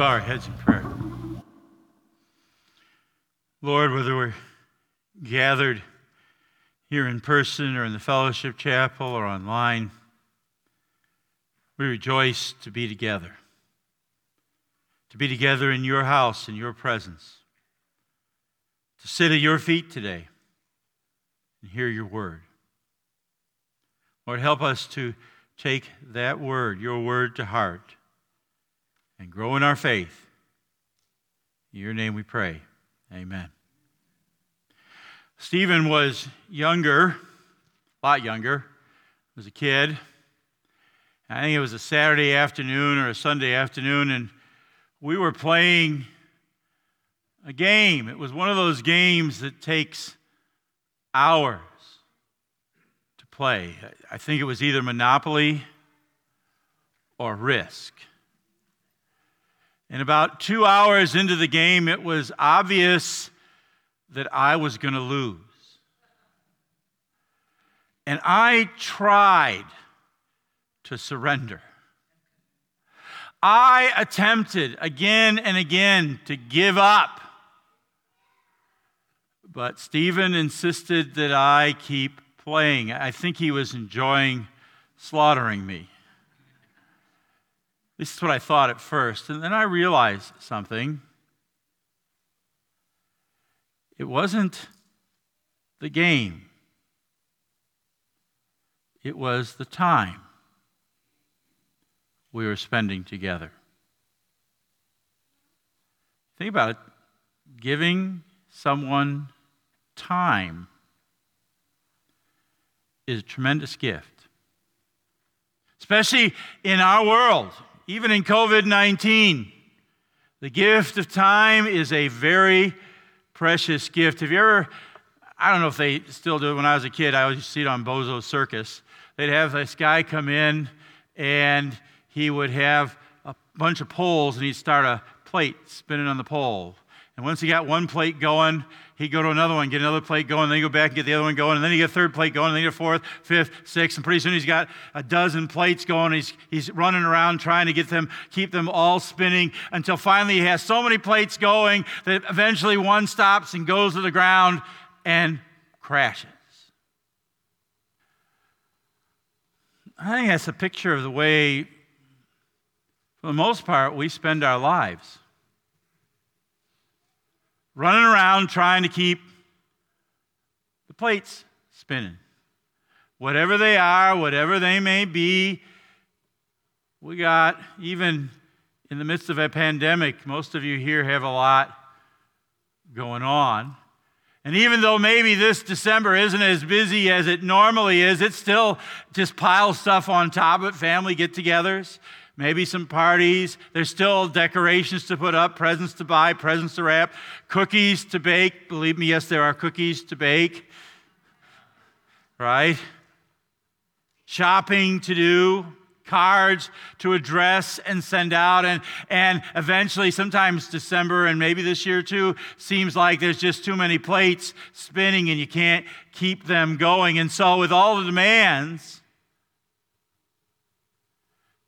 bow our heads in prayer. Lord, whether we're gathered here in person or in the fellowship chapel or online, we rejoice to be together. To be together in your house, in your presence. To sit at your feet today and hear your word. Lord, help us to take that word, your word, to heart and grow in our faith. In your name we pray. Amen. Stephen was younger, a lot younger, was a kid. I think it was a Saturday afternoon or a Sunday afternoon, and we were playing a game. It was one of those games that takes hours to play. I think it was either Monopoly or Risk. And about two hours into the game, it was obvious that I was going to lose. And I tried to surrender. I attempted again and again to give up. But Stephen insisted that I keep playing. I think he was enjoying slaughtering me. This is what I thought at first. And then I realized something. It wasn't the game, it was the time we were spending together. Think about it giving someone time is a tremendous gift, especially in our world even in COVID 19. The gift of time is a very precious gift. Have you ever, I don't know if they still do it, when I was a kid, I always see it on Bozo Circus. They'd have this guy come in and he would have a bunch of poles and he'd start a plate spinning on the pole. And once he got one plate going, he'd go to another one, get another plate going, then he'd go back and get the other one going, and then he'd get a third plate going, and then he'd get a fourth, fifth, sixth, and pretty soon he's got a dozen plates going. He's, he's running around trying to get them, keep them all spinning until finally he has so many plates going that eventually one stops and goes to the ground and crashes. I think that's a picture of the way, for the most part, we spend our lives running around trying to keep the plates spinning. Whatever they are, whatever they may be, we got, even in the midst of a pandemic, most of you here have a lot going on. And even though maybe this December isn't as busy as it normally is, it still just piles stuff on top of family get togethers maybe some parties. There's still decorations to put up, presents to buy, presents to wrap, cookies to bake. Believe me, yes, there are cookies to bake. Right? Shopping to do, cards to address and send out. And, and eventually, sometimes December and maybe this year too, seems like there's just too many plates spinning and you can't keep them going. And so, with all the demands,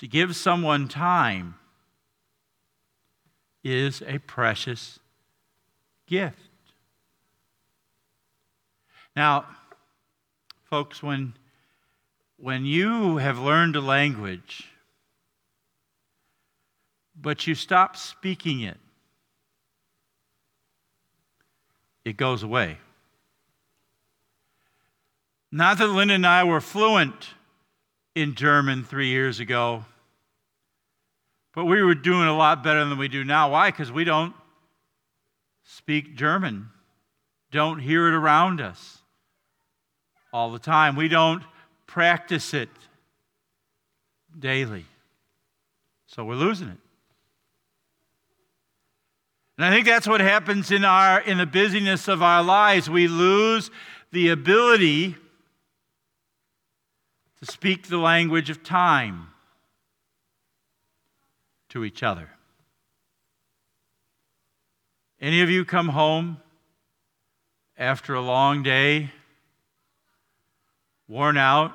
to give someone time is a precious gift. Now, folks, when, when you have learned a language, but you stop speaking it, it goes away. Not that Lynn and I were fluent in German three years ago. But we were doing a lot better than we do now. Why? Because we don't speak German, don't hear it around us all the time. We don't practice it daily. So we're losing it. And I think that's what happens in our in the busyness of our lives. We lose the ability to speak the language of time to each other. Any of you come home after a long day, worn out,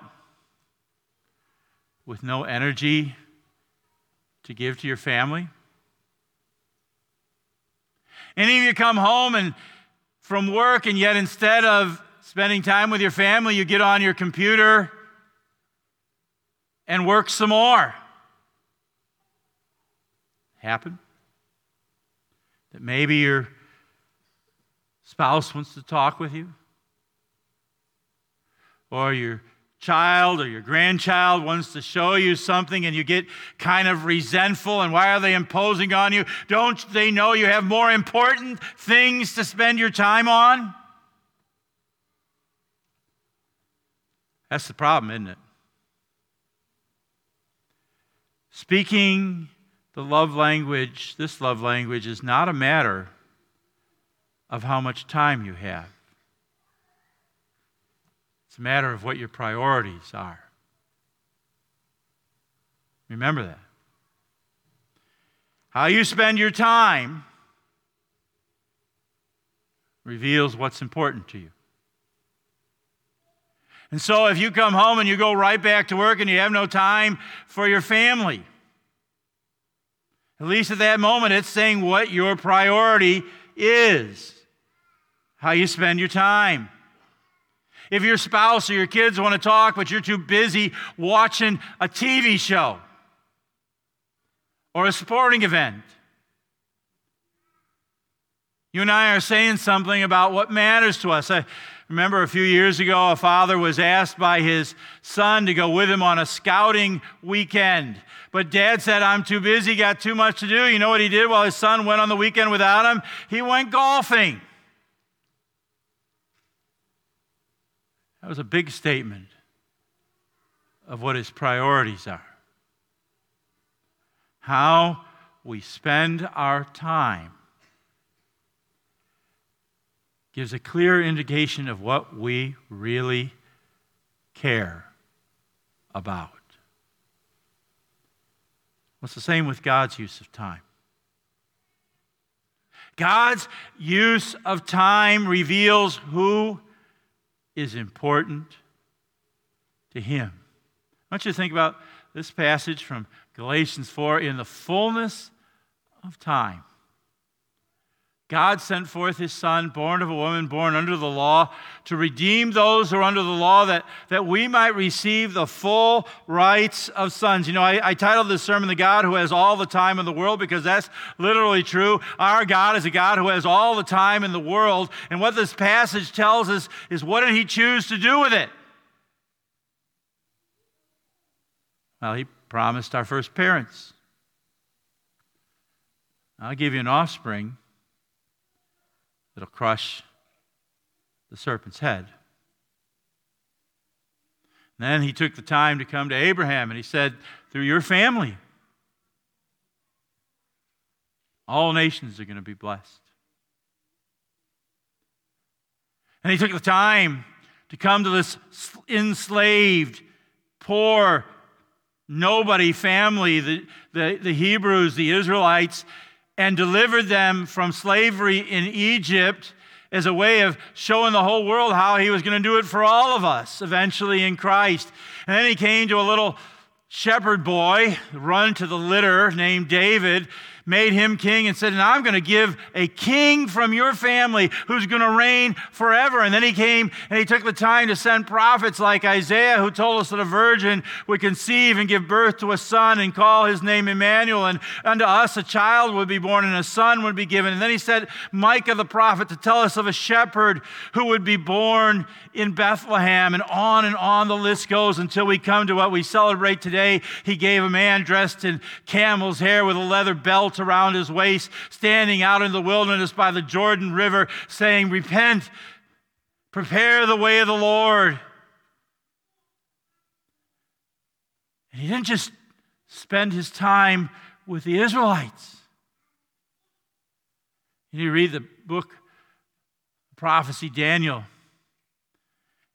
with no energy to give to your family? Any of you come home and from work and yet instead of spending time with your family, you get on your computer and work some more. Happen? That maybe your spouse wants to talk with you, or your child or your grandchild wants to show you something and you get kind of resentful and why are they imposing on you? Don't they know you have more important things to spend your time on? That's the problem, isn't it? Speaking the love language, this love language, is not a matter of how much time you have. It's a matter of what your priorities are. Remember that. How you spend your time reveals what's important to you. And so if you come home and you go right back to work and you have no time for your family, at least at that moment, it's saying what your priority is, how you spend your time. If your spouse or your kids want to talk, but you're too busy watching a TV show or a sporting event, you and I are saying something about what matters to us. I remember a few years ago, a father was asked by his son to go with him on a scouting weekend. But dad said, I'm too busy, got too much to do. You know what he did while his son went on the weekend without him? He went golfing. That was a big statement of what his priorities are. How we spend our time gives a clear indication of what we really care about. What's the same with God's use of time? God's use of time reveals who is important to him. I want you to think about this passage from Galatians 4 in the fullness of time. God sent forth his Son, born of a woman, born under the law, to redeem those who are under the law, that, that we might receive the full rights of sons. You know, I, I titled this sermon, The God Who Has All the Time in the World, because that's literally true. Our God is a God who has all the time in the world. And what this passage tells us is what did he choose to do with it? Well, he promised our first parents. I'll give you an offspring that'll crush the serpent's head. And then he took the time to come to Abraham and he said, Through your family, all nations are going to be blessed. And he took the time to come to this enslaved, poor, nobody family, the, the, the Hebrews, the Israelites, and delivered them from slavery in Egypt as a way of showing the whole world how he was going to do it for all of us eventually in Christ. And then he came to a little shepherd boy run to the litter named David made him king and said, And I'm going to give a king from your family who's going to reign forever. And then he came and he took the time to send prophets like Isaiah, who told us that a virgin would conceive and give birth to a son and call his name Emmanuel. And unto us a child would be born and a son would be given. And then he said, Micah the prophet to tell us of a shepherd who would be born in Bethlehem. And on and on the list goes until we come to what we celebrate today. He gave a man dressed in camel's hair with a leather belt around his waist, standing out in the wilderness by the Jordan River, saying, Repent, prepare the way of the Lord. And he didn't just spend his time with the Israelites. You read the book, prophecy, Daniel.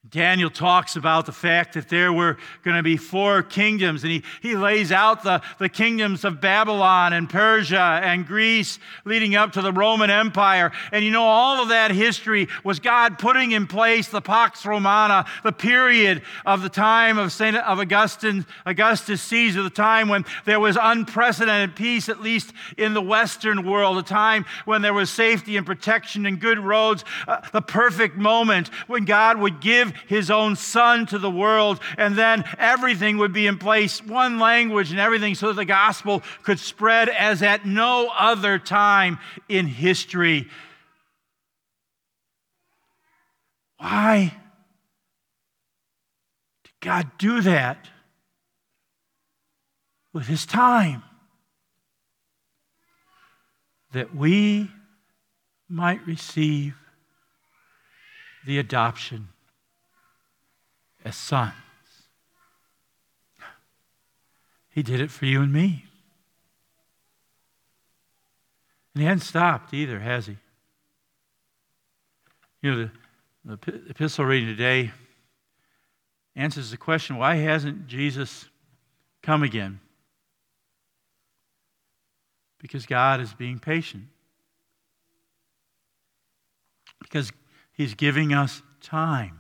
Daniel talks about the fact that there were going to be four kingdoms, and he, he lays out the, the kingdoms of Babylon and Persia and Greece leading up to the Roman Empire. And you know, all of that history was God putting in place the Pax Romana, the period of the time of, Saint, of Augustine, Augustus Caesar, the time when there was unprecedented peace, at least in the Western world, a time when there was safety and protection and good roads, uh, the perfect moment when God would give his own son to the world, and then everything would be in place, one language and everything, so that the gospel could spread as at no other time in history. Why did God do that with his time? That we might receive the adoption as sons. He did it for you and me. And he hasn't stopped either, has he? You know, the, the epistle reading today answers the question why hasn't Jesus come again? Because God is being patient. Because he's giving us time.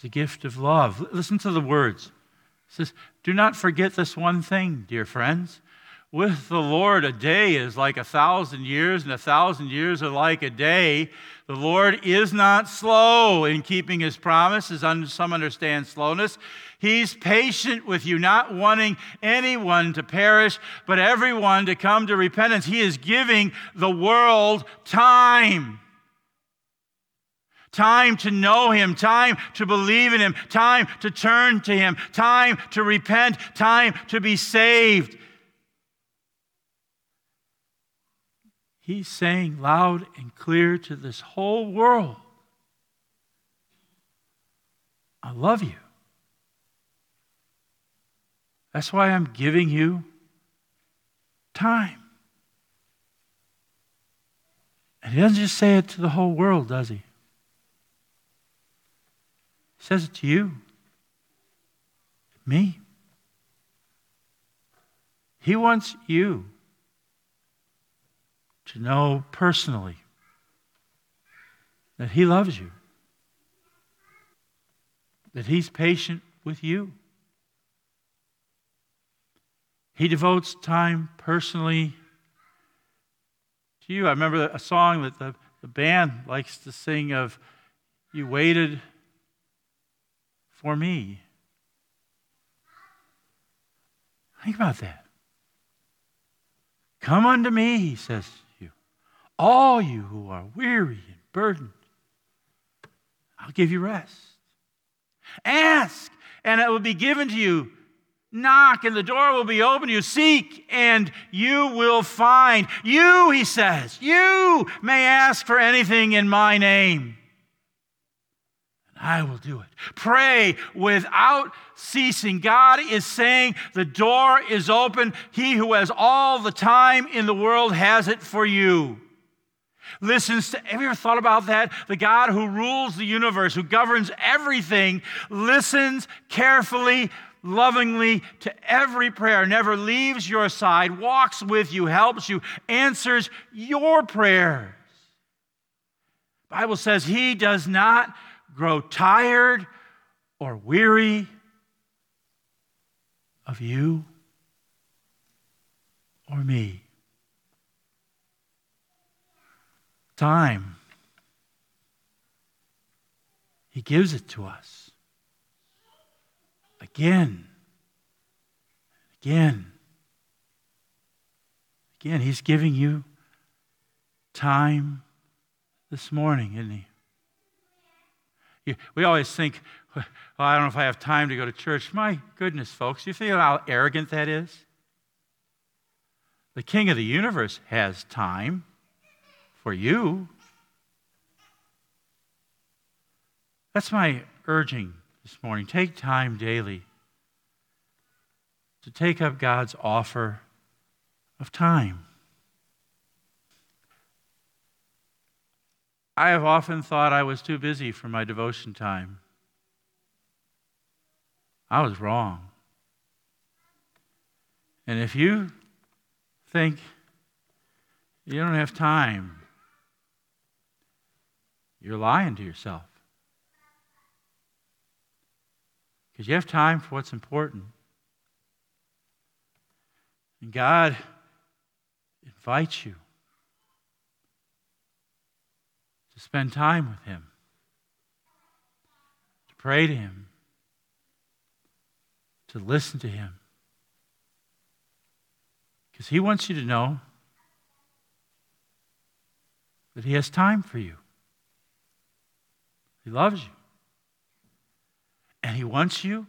It's a gift of love. Listen to the words. It says, Do not forget this one thing, dear friends. With the Lord, a day is like a thousand years, and a thousand years are like a day. The Lord is not slow in keeping his promises. Some understand slowness. He's patient with you, not wanting anyone to perish, but everyone to come to repentance. He is giving the world time time to know Him, time to believe in Him, time to turn to Him, time to repent, time to be saved. He's saying loud and clear to this whole world I love you. That's why I'm giving you time. And he doesn't just say it to the whole world, does he? Says it to you, me. He wants you to know personally that He loves you, that He's patient with you. He devotes time personally to you. I remember a song that the, the band likes to sing of You waited for me. Think about that. Come unto me, he says to you, all you who are weary and burdened. I'll give you rest. Ask, and it will be given to you. Knock, and the door will be open to you. Seek, and you will find. You, he says, you may ask for anything in my name I will do it. Pray without ceasing. God is saying the door is open. He who has all the time in the world has it for you. Listens to, have you ever thought about that? The God who rules the universe, who governs everything, listens carefully, lovingly to every prayer, never leaves your side, walks with you, helps you, answers your prayers. Bible says he does not grow tired or weary of you or me. Time. He gives it to us. Again. Again. Again, He's giving you time this morning, isn't He? We always think, well, I don't know if I have time to go to church. My goodness, folks, you feel how arrogant that is? The King of the universe has time for you. That's my urging this morning. Take time daily to take up God's offer of time. I have often thought I was too busy for my devotion time. I was wrong. And if you think you don't have time, you're lying to yourself. Because you have time for what's important. And God invites you to spend time with Him, to pray to Him, to listen to Him. Because He wants you to know that He has time for you. He loves you. And He wants you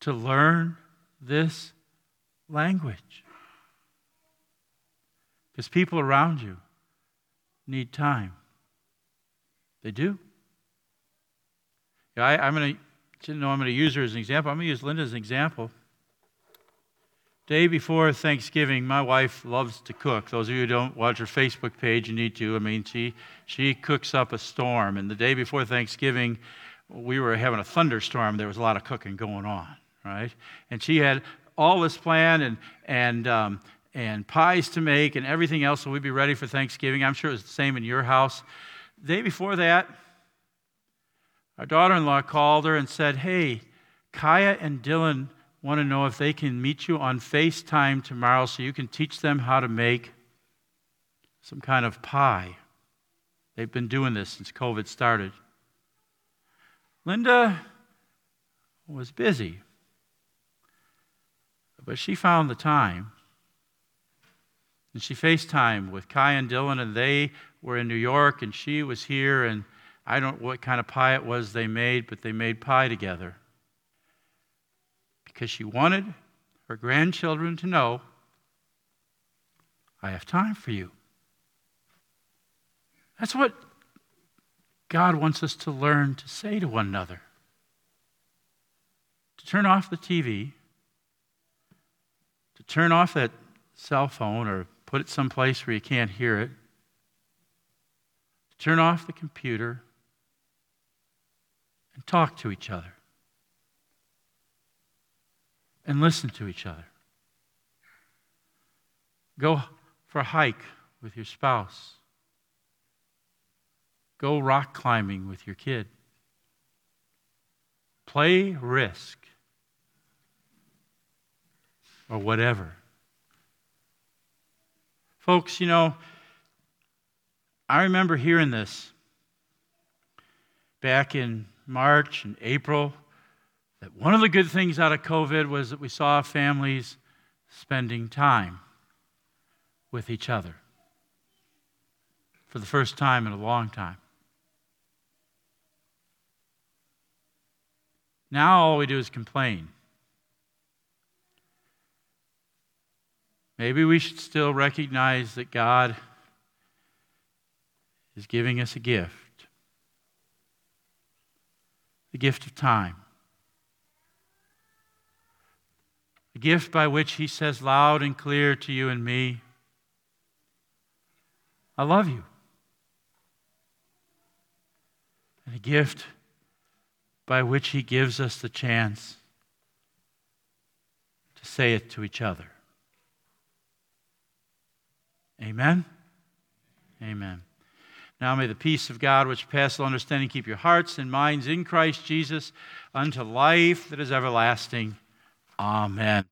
to learn this language. Because people around you need time. They do. Yeah, I, am going to, didn't know I'm going to use her as an example. I'm going to use Linda as an example. Day before Thanksgiving, my wife loves to cook. Those of you who don't watch her Facebook page, you need to. I mean, she, she cooks up a storm. And the day before Thanksgiving, we were having a thunderstorm. There was a lot of cooking going on, right? And she had all this planned and, and, um, and pies to make and everything else so we'd be ready for Thanksgiving. I'm sure it was the same in your house. The day before that, our daughter in law called her and said, Hey, Kaya and Dylan want to know if they can meet you on FaceTime tomorrow so you can teach them how to make some kind of pie. They've been doing this since COVID started. Linda was busy, but she found the time. And she FaceTimed with Kai and Dylan, and they were in New York, and she was here, and I don't know what kind of pie it was they made, but they made pie together because she wanted her grandchildren to know I have time for you. That's what God wants us to learn to say to one another. To turn off the TV, to turn off that cell phone or put it someplace where you can't hear it, turn off the computer and talk to each other and listen to each other. Go for a hike with your spouse. Go rock climbing with your kid. Play risk or whatever. Folks, you know, I remember hearing this back in March and April that one of the good things out of COVID was that we saw families spending time with each other for the first time in a long time. Now all we do is complain. Maybe we should still recognize that God is giving us a gift the gift of time. A gift by which He says loud and clear to you and me, I love you. And a gift by which He gives us the chance to say it to each other. Amen? Amen. Now may the peace of God, which passes all understanding, keep your hearts and minds in Christ Jesus unto life that is everlasting. Amen.